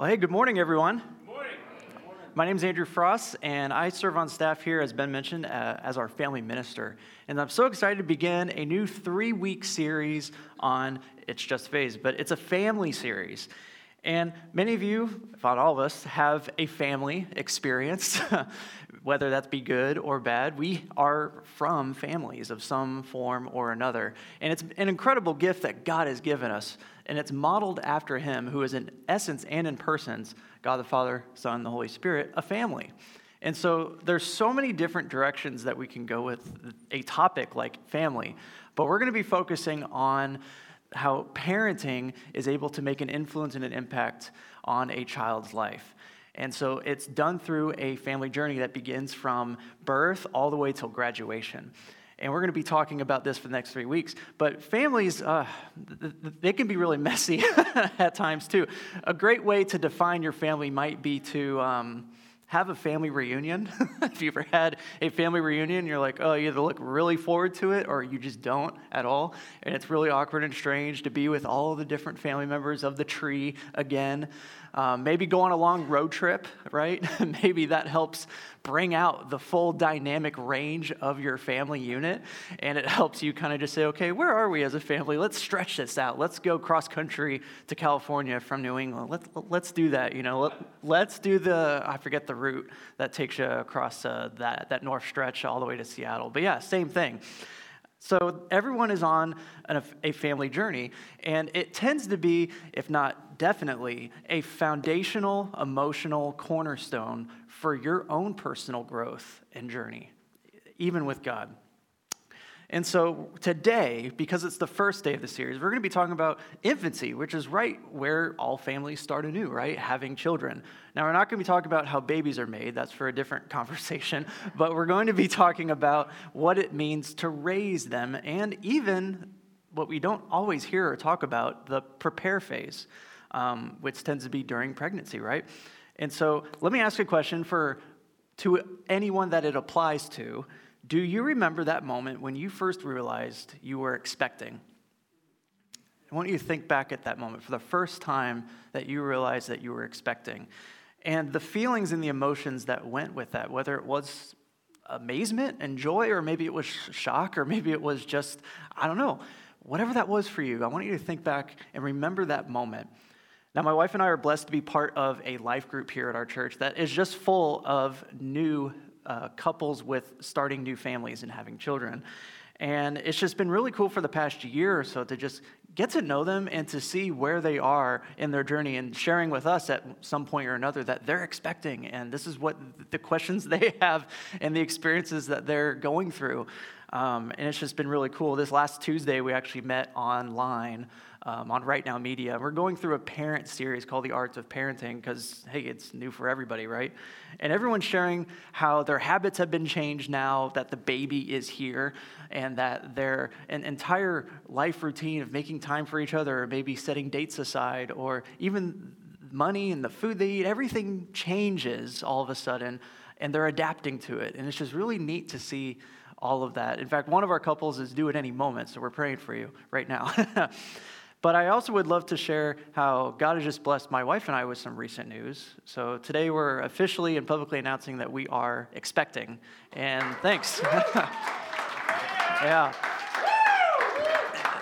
Well, hey, good morning, everyone. Good morning. My name is Andrew Frost, and I serve on staff here, as Ben mentioned, uh, as our family minister. And I'm so excited to begin a new three week series on It's Just Phase, but it's a family series. And many of you, if not all of us, have a family experience, whether that be good or bad. We are from families of some form or another. And it's an incredible gift that God has given us and it's modeled after him, who is in essence and in persons, God the Father, Son, the Holy Spirit, a family. And so there's so many different directions that we can go with a topic like family, but we're going to be focusing on how parenting is able to make an influence and an impact on a child's life. And so it's done through a family journey that begins from birth all the way till graduation and we're going to be talking about this for the next three weeks. But families, uh, they can be really messy at times too. A great way to define your family might be to um, have a family reunion. if you ever had a family reunion, you're like, oh, you either look really forward to it or you just don't at all. And it's really awkward and strange to be with all the different family members of the tree again. Um, maybe go on a long road trip, right? maybe that helps bring out the full dynamic range of your family unit. And it helps you kind of just say, okay, where are we as a family? Let's stretch this out. Let's go cross country to California from New England. Let's, let's do that. You know, let, us do the, I forget the route that takes you across uh, that, that north stretch all the way to Seattle. But yeah, same thing. So everyone is on a family journey, and it tends to be, if not definitely, a foundational emotional cornerstone for your own personal growth and journey, even with God. And so today, because it's the first day of the series, we're going to be talking about infancy, which is right where all families start anew, right? Having children. Now, we're not going to be talking about how babies are made, that's for a different conversation, but we're going to be talking about what it means to raise them and even what we don't always hear or talk about the prepare phase, um, which tends to be during pregnancy, right? And so let me ask a question for to anyone that it applies to. Do you remember that moment when you first realized you were expecting? I want you to think back at that moment for the first time that you realized that you were expecting. And the feelings and the emotions that went with that, whether it was amazement and joy, or maybe it was shock, or maybe it was just, I don't know, whatever that was for you, I want you to think back and remember that moment. Now, my wife and I are blessed to be part of a life group here at our church that is just full of new uh, couples with starting new families and having children. And it's just been really cool for the past year or so to just get to know them and to see where they are in their journey and sharing with us at some point or another that they're expecting. And this is what the questions they have and the experiences that they're going through. Um, and it's just been really cool. This last Tuesday, we actually met online um, on Right Now Media. We're going through a parent series called The Arts of Parenting because, hey, it's new for everybody, right? And everyone's sharing how their habits have been changed now that the baby is here and that their an entire life routine of making time for each other, or maybe setting dates aside, or even money and the food they eat, everything changes all of a sudden and they're adapting to it. And it's just really neat to see all of that. In fact, one of our couples is due at any moment, so we're praying for you right now. But I also would love to share how God has just blessed my wife and I with some recent news. So today we're officially and publicly announcing that we are expecting. And thanks. yeah.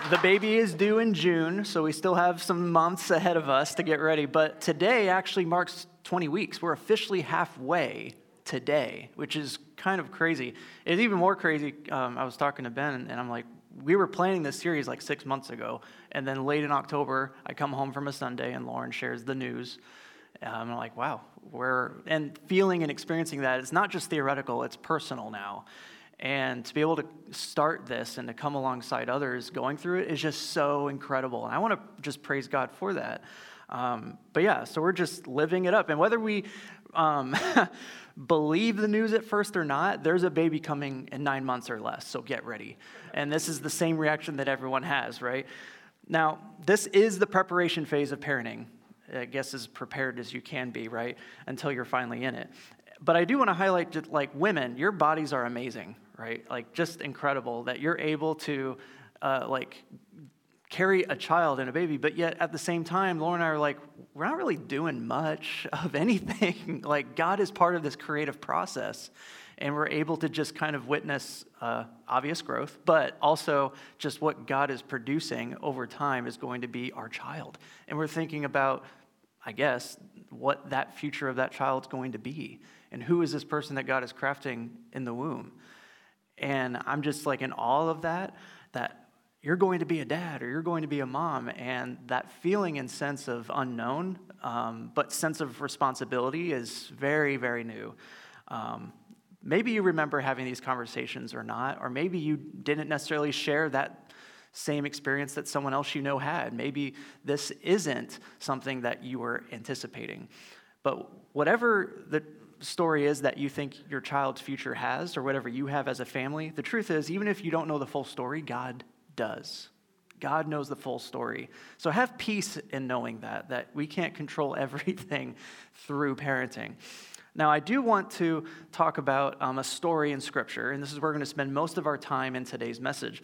The baby is due in June, so we still have some months ahead of us to get ready. But today actually marks 20 weeks. We're officially halfway today, which is kind of crazy. It's even more crazy. Um, I was talking to Ben, and I'm like, we were planning this series like six months ago, and then late in October, I come home from a Sunday, and Lauren shares the news. I'm like, wow, we're and feeling and experiencing that. It's not just theoretical; it's personal now. And to be able to start this and to come alongside others going through it is just so incredible. And I want to just praise God for that. Um, but yeah, so we're just living it up. And whether we um, believe the news at first or not, there's a baby coming in nine months or less, so get ready. And this is the same reaction that everyone has, right? Now, this is the preparation phase of parenting. I guess as prepared as you can be, right? Until you're finally in it. But I do want to highlight, just like women, your bodies are amazing, right? Like just incredible that you're able to, uh, like, carry a child and a baby, but yet at the same time, Laura and I are like, we're not really doing much of anything. like, God is part of this creative process. And we're able to just kind of witness uh, obvious growth, but also just what God is producing over time is going to be our child. And we're thinking about, I guess, what that future of that child is going to be. And who is this person that God is crafting in the womb? And I'm just like in all of that, that you're going to be a dad or you're going to be a mom. And that feeling and sense of unknown, um, but sense of responsibility is very, very new. Um, maybe you remember having these conversations or not, or maybe you didn't necessarily share that same experience that someone else you know had. Maybe this isn't something that you were anticipating. But whatever the story is that you think your child's future has, or whatever you have as a family, the truth is, even if you don't know the full story, God does. God knows the full story. So have peace in knowing that, that we can't control everything through parenting. Now, I do want to talk about um, a story in Scripture, and this is where we're going to spend most of our time in today's message.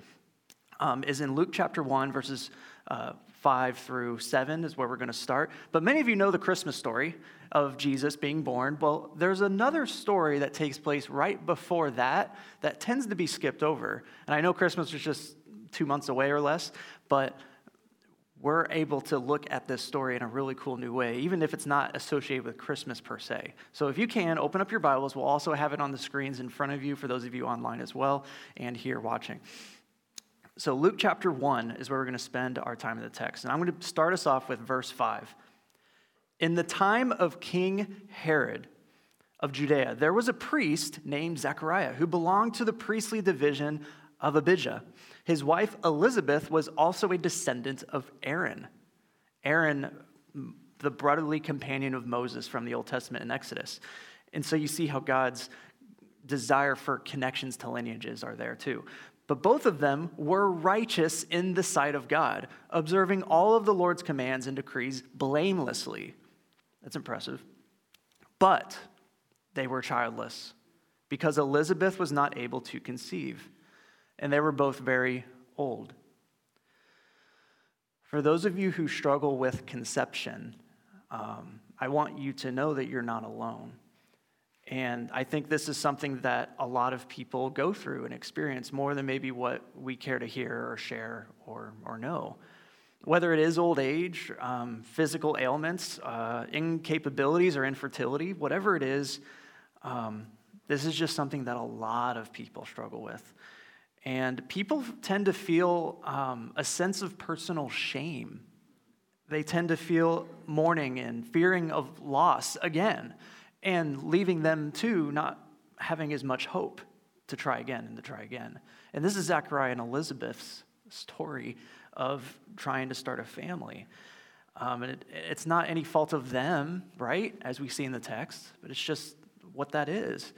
Um, is in Luke chapter 1, verses uh, 5 through 7 is where we're going to start. But many of you know the Christmas story of Jesus being born. Well, there's another story that takes place right before that that tends to be skipped over. And I know Christmas is just two months away or less, but we're able to look at this story in a really cool new way, even if it's not associated with Christmas per se. So, if you can, open up your Bibles. We'll also have it on the screens in front of you for those of you online as well and here watching. So, Luke chapter 1 is where we're going to spend our time in the text. And I'm going to start us off with verse 5. In the time of King Herod of Judea, there was a priest named Zechariah who belonged to the priestly division of Abijah. His wife Elizabeth was also a descendant of Aaron. Aaron, the brotherly companion of Moses from the Old Testament in Exodus. And so you see how God's desire for connections to lineages are there too. But both of them were righteous in the sight of God, observing all of the Lord's commands and decrees blamelessly. That's impressive. But they were childless because Elizabeth was not able to conceive and they were both very old. For those of you who struggle with conception, um, I want you to know that you're not alone. And I think this is something that a lot of people go through and experience more than maybe what we care to hear or share or, or know. Whether it is old age, um, physical ailments, uh, incapabilities, or infertility, whatever it is, um, this is just something that a lot of people struggle with. And people tend to feel um, a sense of personal shame. They tend to feel mourning and fearing of loss again, and leaving them too not having as much hope to try again and to try again. And this is Zechariah and Elizabeth's story of trying to start a family. Um, and it, it's not any fault of them, right, as we see in the text, but it's just what that is.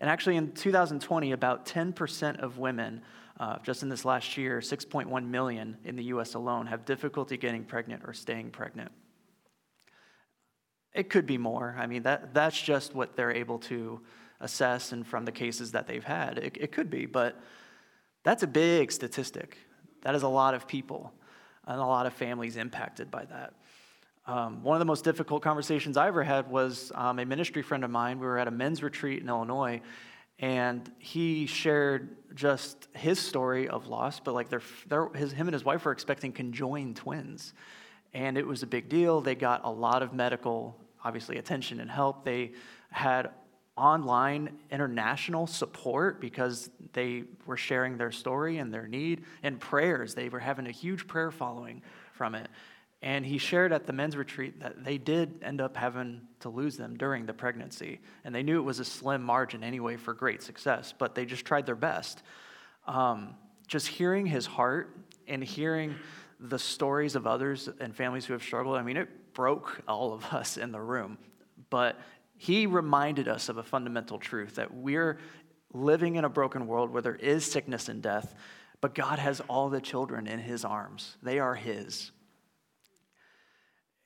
And actually, in 2020, about 10% of women, uh, just in this last year, 6.1 million in the US alone, have difficulty getting pregnant or staying pregnant. It could be more. I mean, that, that's just what they're able to assess and from the cases that they've had. It, it could be, but that's a big statistic. That is a lot of people and a lot of families impacted by that. Um, one of the most difficult conversations I ever had was um, a ministry friend of mine. We were at a men's retreat in Illinois, and he shared just his story of loss. But like, they're, they're, his, him and his wife were expecting conjoined twins, and it was a big deal. They got a lot of medical, obviously, attention and help. They had online international support because they were sharing their story and their need and prayers. They were having a huge prayer following from it. And he shared at the men's retreat that they did end up having to lose them during the pregnancy. And they knew it was a slim margin anyway for great success, but they just tried their best. Um, just hearing his heart and hearing the stories of others and families who have struggled, I mean, it broke all of us in the room. But he reminded us of a fundamental truth that we're living in a broken world where there is sickness and death, but God has all the children in his arms, they are his.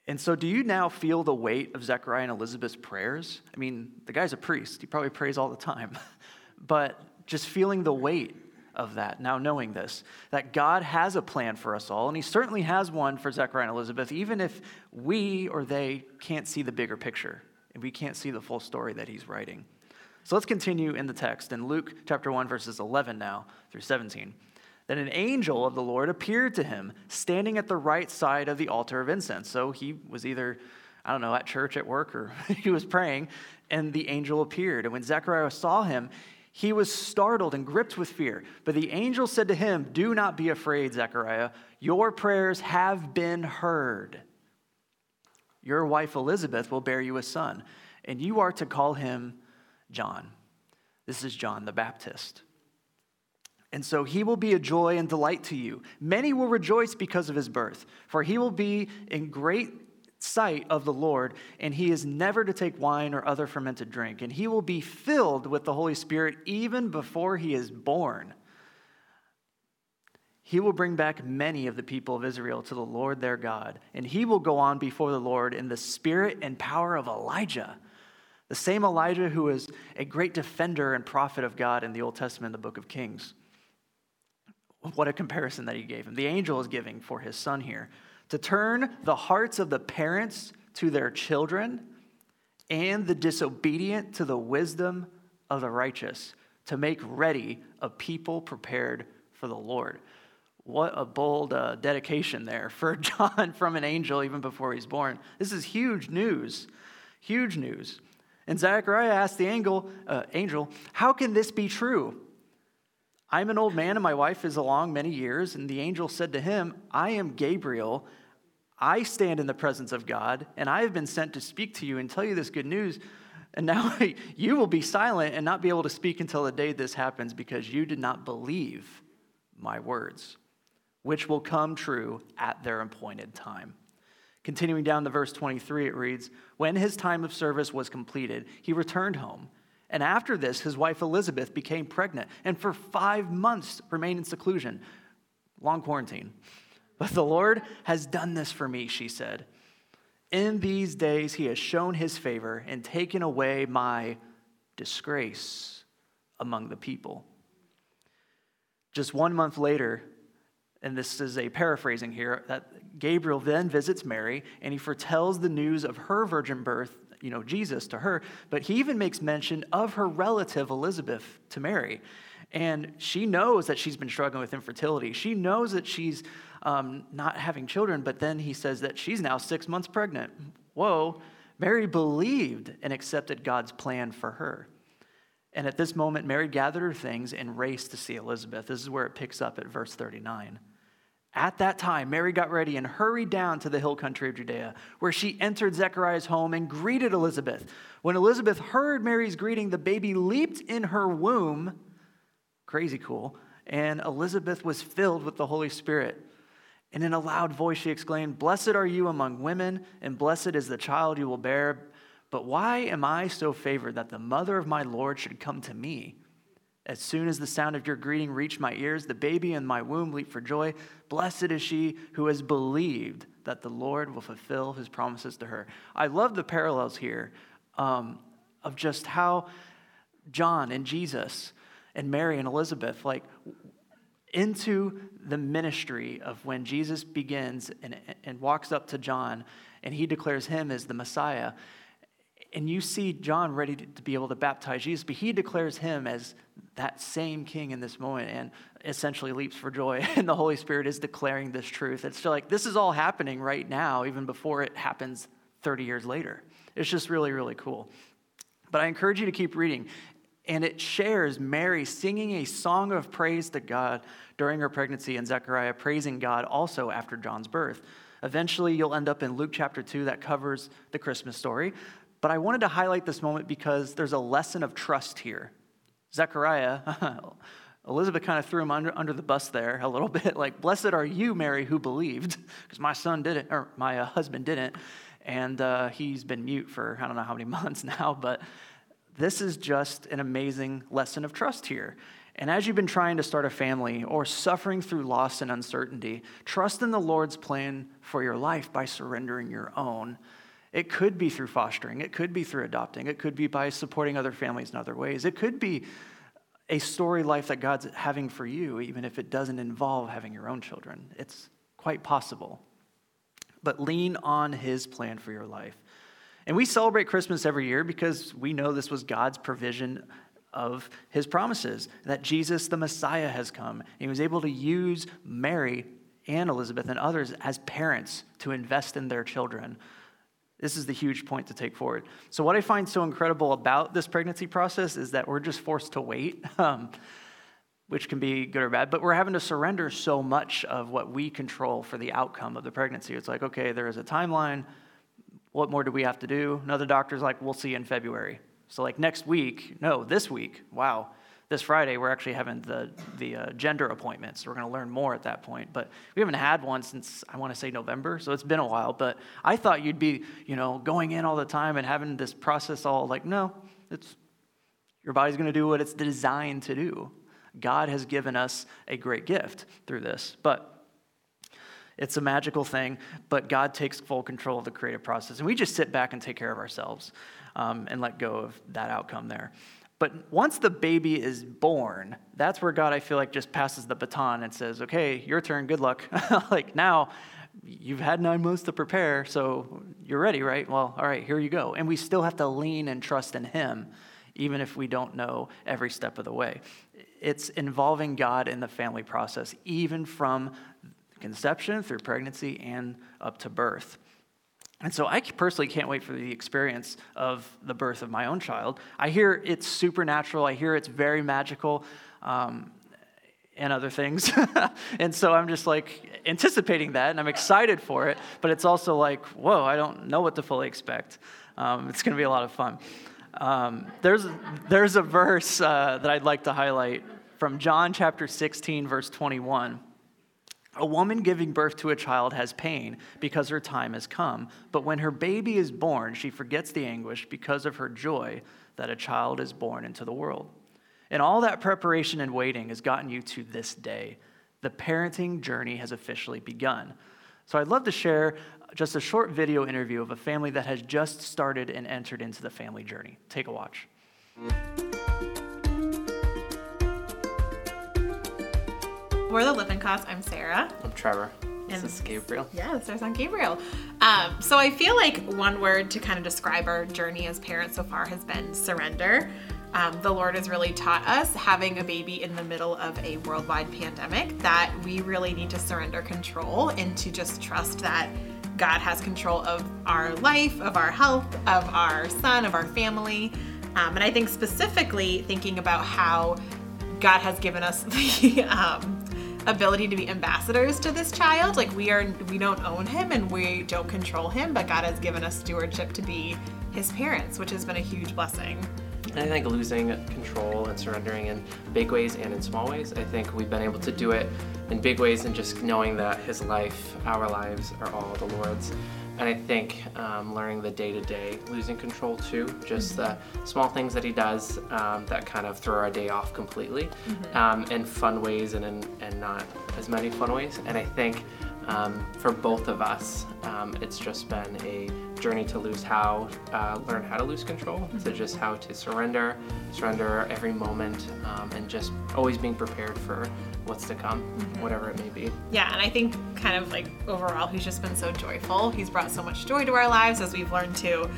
And so, do you now feel the weight of Zechariah and Elizabeth's prayers? I mean, the guy's a priest, he probably prays all the time. but just feeling the weight of that. Now, knowing this, that God has a plan for us all, and He certainly has one for Zechariah and Elizabeth, even if we or they can't see the bigger picture and we can't see the full story that He's writing. So let's continue in the text in Luke chapter 1, verses 11 now through 17. Then an angel of the Lord appeared to him, standing at the right side of the altar of incense. So he was either, I don't know, at church, at work, or he was praying, and the angel appeared. And when Zechariah saw him, he was startled and gripped with fear. But the angel said to him, Do not be afraid, Zechariah. Your prayers have been heard. Your wife Elizabeth will bear you a son, and you are to call him John. This is John the Baptist. And so he will be a joy and delight to you. Many will rejoice because of his birth, for he will be in great sight of the Lord, and he is never to take wine or other fermented drink. And he will be filled with the Holy Spirit even before he is born. He will bring back many of the people of Israel to the Lord their God, and he will go on before the Lord in the spirit and power of Elijah. The same Elijah who was a great defender and prophet of God in the Old Testament the book of Kings. What a comparison that he gave him. The angel is giving for his son here to turn the hearts of the parents to their children and the disobedient to the wisdom of the righteous, to make ready a people prepared for the Lord. What a bold uh, dedication there for John from an angel even before he's born. This is huge news. Huge news. And Zechariah asked the angel, uh, angel, How can this be true? I'm an old man and my wife is along many years. And the angel said to him, I am Gabriel I stand in the presence of God, and I have been sent to speak to you and tell you this good news. And now you will be silent and not be able to speak until the day this happens because you did not believe my words, which will come true at their appointed time. Continuing down to verse 23, it reads When his time of service was completed, he returned home. And after this, his wife Elizabeth became pregnant and for five months remained in seclusion. Long quarantine. But the Lord has done this for me, she said. In these days, he has shown his favor and taken away my disgrace among the people. Just one month later, and this is a paraphrasing here, that Gabriel then visits Mary and he foretells the news of her virgin birth, you know, Jesus to her, but he even makes mention of her relative Elizabeth to Mary. And she knows that she's been struggling with infertility. She knows that she's um, not having children, but then he says that she's now six months pregnant. Whoa, Mary believed and accepted God's plan for her. And at this moment, Mary gathered her things and raced to see Elizabeth. This is where it picks up at verse 39. At that time, Mary got ready and hurried down to the hill country of Judea, where she entered Zechariah's home and greeted Elizabeth. When Elizabeth heard Mary's greeting, the baby leaped in her womb. Crazy cool. And Elizabeth was filled with the Holy Spirit. And in a loud voice, she exclaimed, Blessed are you among women, and blessed is the child you will bear. But why am I so favored that the mother of my Lord should come to me? As soon as the sound of your greeting reached my ears, the baby in my womb leaped for joy. Blessed is she who has believed that the Lord will fulfill his promises to her. I love the parallels here um, of just how John and Jesus and Mary and Elizabeth, like, into the ministry of when Jesus begins and, and walks up to John and he declares him as the Messiah. And you see John ready to, be able to baptize Jesus, but he declares him as that same king in this moment and essentially leaps for joy. And the Holy Spirit is declaring this truth. It's like this is all happening right now, even before it happens 30 years later. It's just really, really cool. But I encourage you to keep reading and it shares Mary singing a song of praise to God during her pregnancy and Zechariah praising God also after John's birth. Eventually, you'll end up in Luke chapter 2 that covers the Christmas story. But I wanted to highlight this moment because there's a lesson of trust here. Zechariah, Elizabeth kind of threw him under, under the bus there a little bit, like, Blessed are you, Mary, who believed, because my son didn't, or my uh, husband didn't. And uh, he's been mute for I don't know how many months now, but this is just an amazing lesson of trust here. And as you've been trying to start a family or suffering through loss and uncertainty, trust in the Lord's plan for your life by surrendering your own. It could be through fostering, it could be through adopting, it could be by supporting other families in other ways, it could be a story life that God's having for you, even if it doesn't involve having your own children. It's quite possible. But lean on His plan for your life. And we celebrate Christmas every year because we know this was God's provision of His promises that Jesus, the Messiah, has come. And He was able to use Mary and Elizabeth and others as parents to invest in their children. This is the huge point to take forward. So, what I find so incredible about this pregnancy process is that we're just forced to wait, um, which can be good or bad, but we're having to surrender so much of what we control for the outcome of the pregnancy. It's like, okay, there is a timeline. What more do we have to do? Another doctor's like, we'll see in February. So, like next week, no, this week, wow, this Friday, we're actually having the, the uh, gender appointments. We're going to learn more at that point. But we haven't had one since, I want to say November, so it's been a while. But I thought you'd be, you know, going in all the time and having this process all like, no, it's, your body's going to do what it's designed to do. God has given us a great gift through this. But it's a magical thing, but God takes full control of the creative process. And we just sit back and take care of ourselves um, and let go of that outcome there. But once the baby is born, that's where God, I feel like, just passes the baton and says, okay, your turn, good luck. like now, you've had nine months to prepare, so you're ready, right? Well, all right, here you go. And we still have to lean and trust in Him, even if we don't know every step of the way. It's involving God in the family process, even from conception through pregnancy and up to birth. And so I personally can't wait for the experience of the birth of my own child. I hear it's supernatural, I hear it's very magical. Um, and other things. and so I'm just like anticipating that and I'm excited for it, but it's also like, whoa, I don't know what to fully expect. Um, it's going to be a lot of fun. Um, there's, there's a verse uh, that I'd like to highlight from John chapter 16, verse 21. A woman giving birth to a child has pain because her time has come, but when her baby is born, she forgets the anguish because of her joy that a child is born into the world. And all that preparation and waiting has gotten you to this day. The parenting journey has officially begun. So I'd love to share just a short video interview of a family that has just started and entered into the family journey. Take a watch. We're the Lippincotts. I'm Sarah. I'm Trevor. And this is Gabriel. Yeah, this is our son Gabriel. Um, so I feel like one word to kind of describe our journey as parents so far has been surrender. Um, the Lord has really taught us, having a baby in the middle of a worldwide pandemic, that we really need to surrender control and to just trust that God has control of our life, of our health, of our son, of our family. Um, and I think specifically thinking about how God has given us the um, ability to be ambassadors to this child. Like we are we don't own him and we don't control him, but God has given us stewardship to be his parents, which has been a huge blessing. I think losing control and surrendering in big ways and in small ways, I think we've been able to do it in big ways and just knowing that his life, our lives, are all the Lord's. And I think um, learning the day to day, losing control too, just the small things that he does um, that kind of throw our day off completely mm-hmm. um, in fun ways and, in, and not as many fun ways. And I think um, for both of us, um, it's just been a journey to lose how, uh, learn how to lose control, mm-hmm. to just how to surrender, surrender every moment, um, and just always being prepared for what's to come, mm-hmm. whatever it may be. Yeah, and I think kind of like overall, he's just been so joyful. He's brought so much joy to our lives as we've learned to,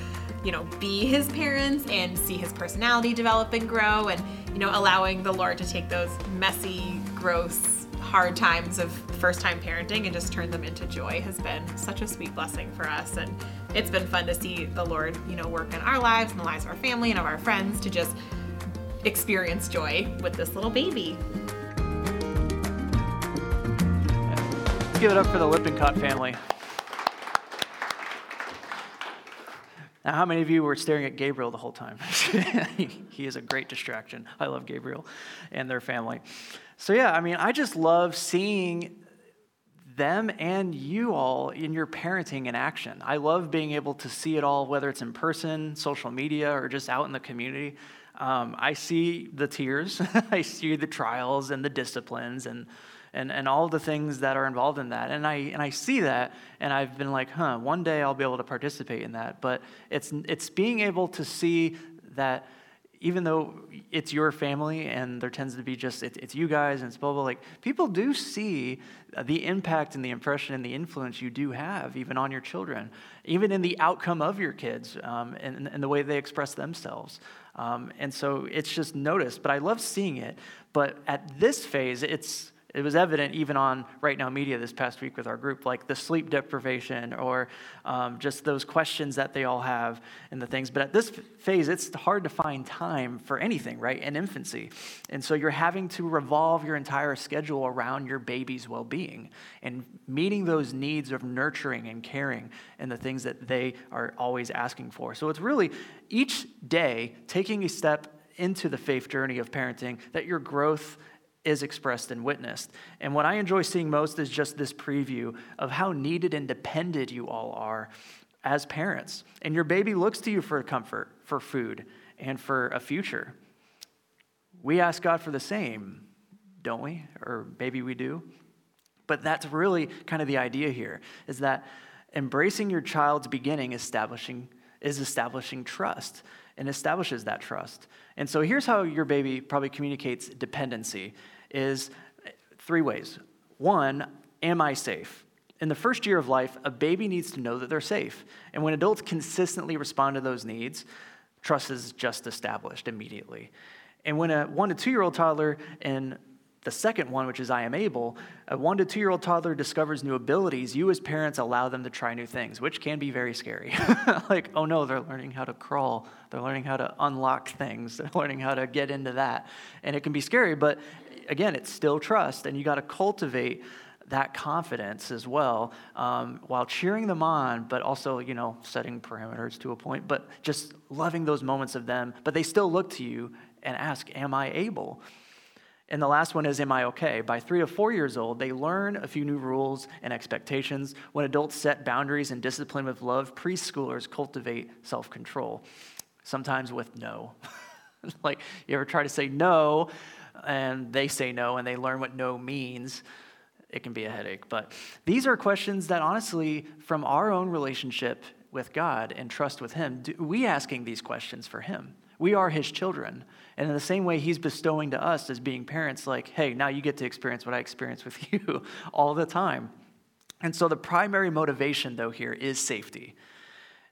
you know, be his parents and see his personality develop and grow, and you know, allowing the Lord to take those messy, gross, hard times of first time parenting and just turn them into joy has been such a sweet blessing for us. And it's been fun to see the Lord, you know, work in our lives and the lives of our family and of our friends to just experience joy with this little baby. Give it up for the Lippincott family. Now, how many of you were staring at Gabriel the whole time? he is a great distraction. I love Gabriel and their family. So, yeah, I mean, I just love seeing them and you all in your parenting in action. I love being able to see it all, whether it's in person, social media, or just out in the community. Um, I see the tears, I see the trials and the disciplines and, and, and all the things that are involved in that. And I, and I see that, and I've been like, huh, one day I'll be able to participate in that. But it's, it's being able to see that even though it's your family and there tends to be just it, it's you guys and it's blah blah like people do see the impact and the impression and the influence you do have even on your children even in the outcome of your kids um, and, and the way they express themselves um, and so it's just noticed but i love seeing it but at this phase it's it was evident even on Right Now Media this past week with our group, like the sleep deprivation or um, just those questions that they all have and the things. But at this phase, it's hard to find time for anything, right, in infancy. And so you're having to revolve your entire schedule around your baby's well being and meeting those needs of nurturing and caring and the things that they are always asking for. So it's really each day taking a step into the faith journey of parenting that your growth is expressed and witnessed. And what I enjoy seeing most is just this preview of how needed and dependent you all are as parents. And your baby looks to you for comfort, for food, and for a future. We ask God for the same, don't we? Or maybe we do. But that's really kind of the idea here is that embracing your child's beginning establishing is establishing trust and establishes that trust. And so here's how your baby probably communicates dependency is three ways. One, am I safe? In the first year of life, a baby needs to know that they're safe. And when adults consistently respond to those needs, trust is just established immediately. And when a one to two year old toddler and the second one, which is I am able, a one to two year old toddler discovers new abilities. You, as parents, allow them to try new things, which can be very scary. like, oh no, they're learning how to crawl, they're learning how to unlock things, they're learning how to get into that. And it can be scary, but again, it's still trust, and you got to cultivate that confidence as well um, while cheering them on but also you know setting parameters to a point but just loving those moments of them but they still look to you and ask am i able and the last one is, Am I okay? By three to four years old, they learn a few new rules and expectations. When adults set boundaries and discipline with love, preschoolers cultivate self control, sometimes with no. like, you ever try to say no, and they say no, and they learn what no means? It can be a headache. But these are questions that, honestly, from our own relationship with God and trust with Him, do we asking these questions for Him? We are his children. And in the same way, he's bestowing to us as being parents, like, hey, now you get to experience what I experience with you all the time. And so the primary motivation, though, here is safety.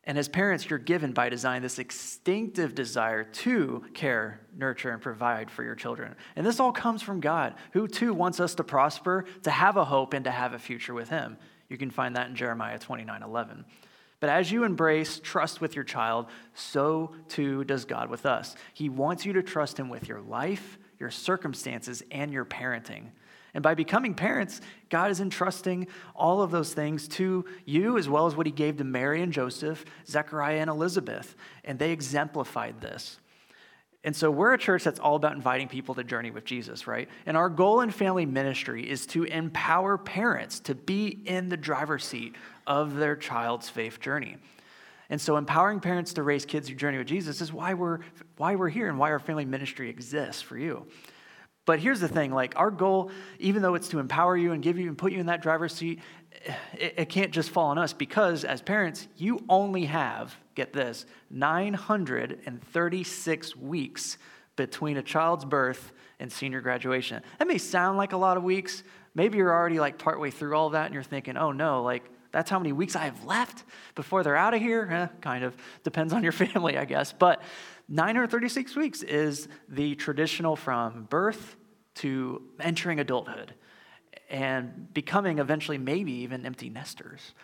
And as parents, you're given by design this instinctive desire to care, nurture, and provide for your children. And this all comes from God, who too wants us to prosper, to have a hope, and to have a future with Him. You can find that in Jeremiah 29 11. But as you embrace trust with your child, so too does God with us. He wants you to trust Him with your life, your circumstances, and your parenting. And by becoming parents, God is entrusting all of those things to you, as well as what He gave to Mary and Joseph, Zechariah and Elizabeth. And they exemplified this. And so we're a church that's all about inviting people to journey with Jesus, right? And our goal in family ministry is to empower parents to be in the driver's seat of their child's faith journey. And so empowering parents to raise kids who journey with Jesus is why we're why we're here and why our family ministry exists for you. But here's the thing, like our goal, even though it's to empower you and give you and put you in that driver's seat, it, it can't just fall on us because as parents, you only have, get this, 936 weeks between a child's birth and senior graduation. That may sound like a lot of weeks. Maybe you're already like partway through all that and you're thinking, oh no, like that's how many weeks I have left before they're out of here. Eh, kind of depends on your family, I guess. But 936 weeks is the traditional from birth to entering adulthood and becoming eventually maybe even empty nesters.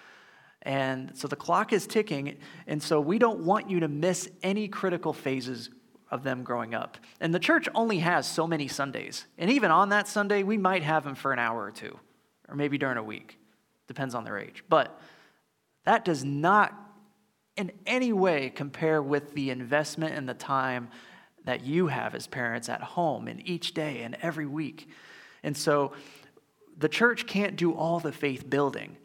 And so the clock is ticking, and so we don't want you to miss any critical phases of them growing up. And the church only has so many Sundays. And even on that Sunday, we might have them for an hour or two, or maybe during a week. Depends on their age. But that does not in any way compare with the investment and the time that you have as parents at home and each day and every week. And so the church can't do all the faith building.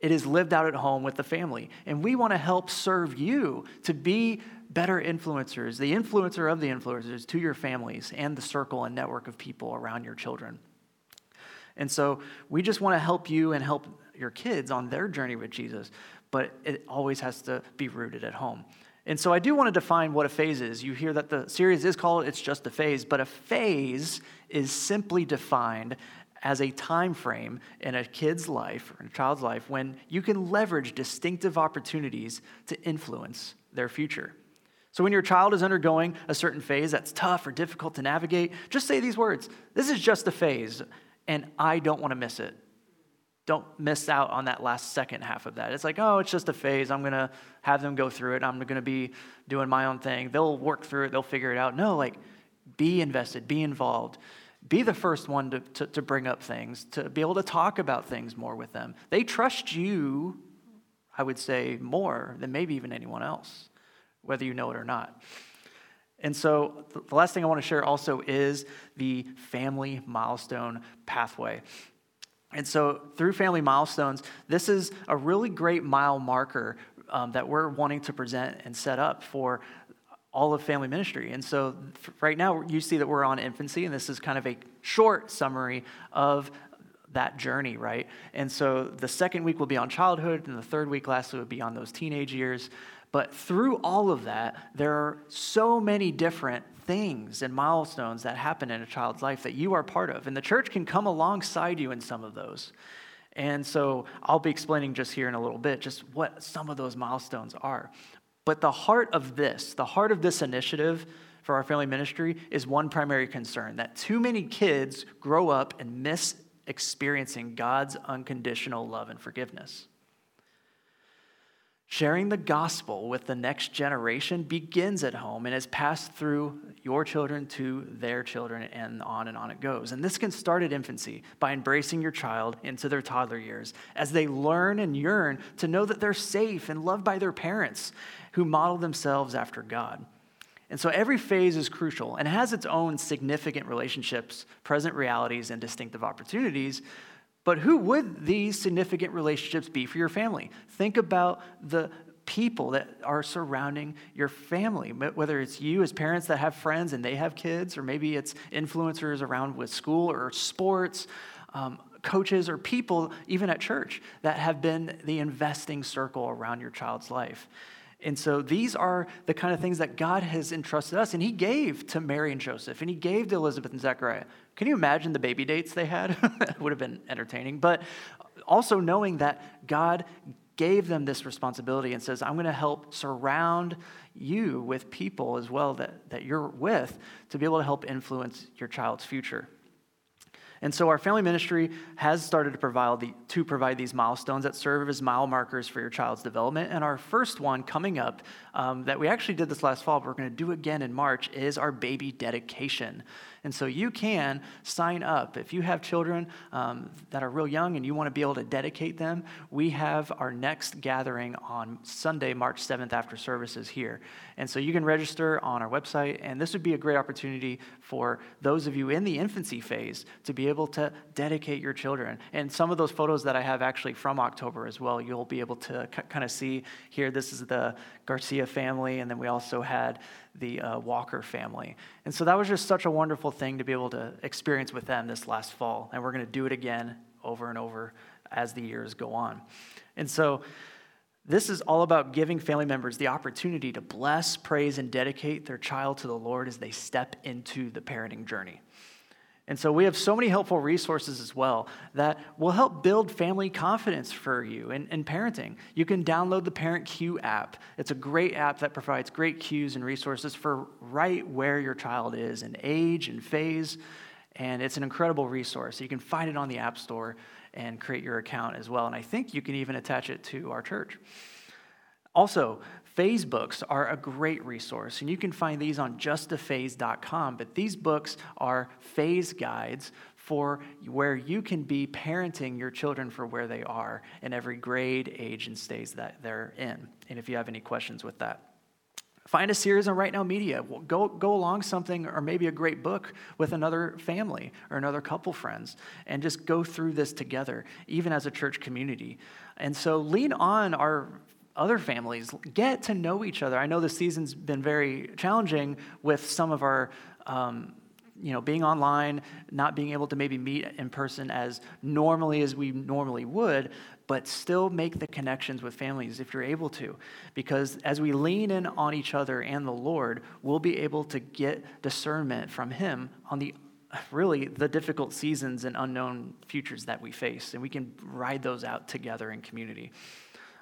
It is lived out at home with the family. And we want to help serve you to be better influencers, the influencer of the influencers to your families and the circle and network of people around your children. And so we just want to help you and help your kids on their journey with Jesus, but it always has to be rooted at home. And so I do want to define what a phase is. You hear that the series is called It's Just a Phase, but a phase is simply defined as a time frame in a kid's life or a child's life when you can leverage distinctive opportunities to influence their future. So when your child is undergoing a certain phase that's tough or difficult to navigate, just say these words This is just a phase, and I don't want to miss it. Don't miss out on that last second half of that. It's like, oh, it's just a phase. I'm going to have them go through it. I'm going to be doing my own thing. They'll work through it, they'll figure it out. No, like, be invested, be involved. Be the first one to, to, to bring up things, to be able to talk about things more with them. They trust you, I would say, more than maybe even anyone else, whether you know it or not. And so, the last thing I want to share also is the family milestone pathway. And so, through family milestones, this is a really great mile marker um, that we're wanting to present and set up for all of family ministry. And so, right now, you see that we're on infancy, and this is kind of a short summary of that journey, right? And so, the second week will be on childhood, and the third week, lastly, would be on those teenage years. But through all of that, there are so many different things and milestones that happen in a child's life that you are part of. And the church can come alongside you in some of those. And so I'll be explaining just here in a little bit just what some of those milestones are. But the heart of this, the heart of this initiative for our family ministry is one primary concern that too many kids grow up and miss experiencing God's unconditional love and forgiveness. Sharing the gospel with the next generation begins at home and is passed through your children to their children, and on and on it goes. And this can start at infancy by embracing your child into their toddler years as they learn and yearn to know that they're safe and loved by their parents who model themselves after God. And so every phase is crucial and has its own significant relationships, present realities, and distinctive opportunities. But who would these significant relationships be for your family? Think about the people that are surrounding your family, whether it's you as parents that have friends and they have kids, or maybe it's influencers around with school or sports, um, coaches, or people, even at church, that have been the investing circle around your child's life. And so these are the kind of things that God has entrusted us. And He gave to Mary and Joseph, and He gave to Elizabeth and Zechariah. Can you imagine the baby dates they had? it would have been entertaining. But also knowing that God gave them this responsibility and says, I'm going to help surround you with people as well that, that you're with to be able to help influence your child's future. And so our family ministry has started to provide, the, to provide these milestones that serve as mile markers for your child's development. And our first one coming up um, that we actually did this last fall, but we're going to do again in March, is our baby dedication. And so you can sign up. If you have children um, that are real young and you want to be able to dedicate them, we have our next gathering on Sunday, March 7th after services here. And so you can register on our website. And this would be a great opportunity for those of you in the infancy phase to be able to dedicate your children. And some of those photos that I have actually from October as well, you'll be able to kind of see here. This is the Garcia family, and then we also had the uh, Walker family. And so that was just such a wonderful thing to be able to experience with them this last fall. And we're going to do it again over and over as the years go on. And so this is all about giving family members the opportunity to bless, praise, and dedicate their child to the Lord as they step into the parenting journey. And so we have so many helpful resources as well that will help build family confidence for you in, in parenting. You can download the Parent Cue app. It's a great app that provides great cues and resources for right where your child is in age and phase. And it's an incredible resource. You can find it on the App Store and create your account as well. And I think you can even attach it to our church. Also, phase books are a great resource, and you can find these on justaphase.com. But these books are phase guides for where you can be parenting your children for where they are in every grade, age, and stage that they're in. And if you have any questions with that, Find a series on Right Now Media. Go, go along something or maybe a great book with another family or another couple friends and just go through this together, even as a church community. And so lean on our other families, get to know each other. I know the season's been very challenging with some of our um, you know, being online, not being able to maybe meet in person as normally as we normally would, but still make the connections with families if you're able to. Because as we lean in on each other and the Lord, we'll be able to get discernment from Him on the really the difficult seasons and unknown futures that we face, and we can ride those out together in community.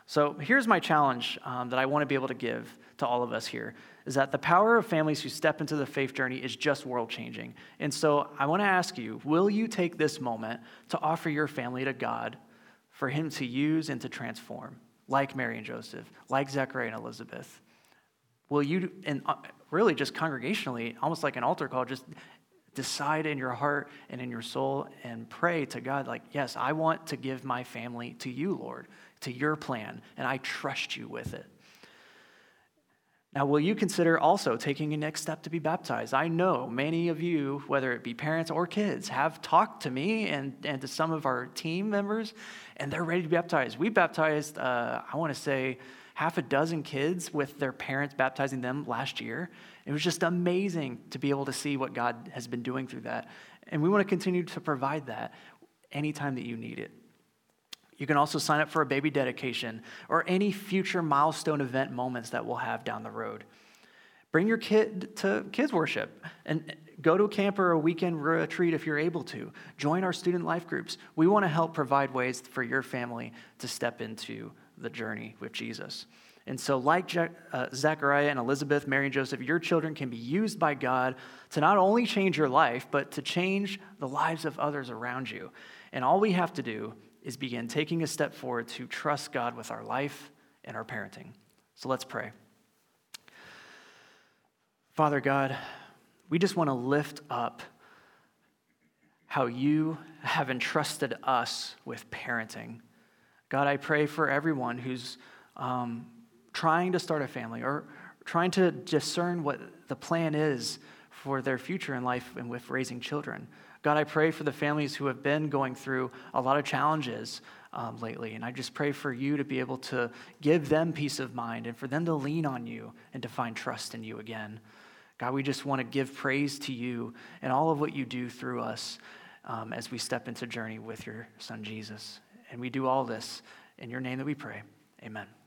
So here's my challenge um, that I want to be able to give to all of us here is that the power of families who step into the faith journey is just world changing. And so I want to ask you will you take this moment to offer your family to God for Him to use and to transform, like Mary and Joseph, like Zechariah and Elizabeth? Will you, and uh, really just congregationally, almost like an altar call, just decide in your heart and in your soul and pray to God, like, yes, I want to give my family to you, Lord, to your plan, and I trust you with it. Now, will you consider also taking a next step to be baptized? I know many of you, whether it be parents or kids, have talked to me and, and to some of our team members, and they're ready to be baptized. We baptized, uh, I want to say, half a dozen kids with their parents baptizing them last year. It was just amazing to be able to see what God has been doing through that. And we want to continue to provide that anytime that you need it. You can also sign up for a baby dedication or any future milestone event moments that we'll have down the road. Bring your kid to kids worship and go to a camp or a weekend retreat if you're able to. Join our student life groups. We want to help provide ways for your family to step into the journey with Jesus. And so, like uh, Zechariah and Elizabeth, Mary and Joseph, your children can be used by God to not only change your life, but to change the lives of others around you. And all we have to do is begin taking a step forward to trust God with our life and our parenting. So let's pray. Father God, we just want to lift up how you have entrusted us with parenting. God, I pray for everyone who's um, trying to start a family or trying to discern what the plan is for their future in life and with raising children. God, I pray for the families who have been going through a lot of challenges um, lately. And I just pray for you to be able to give them peace of mind and for them to lean on you and to find trust in you again. God, we just want to give praise to you and all of what you do through us um, as we step into journey with your son Jesus. And we do all this in your name that we pray. Amen.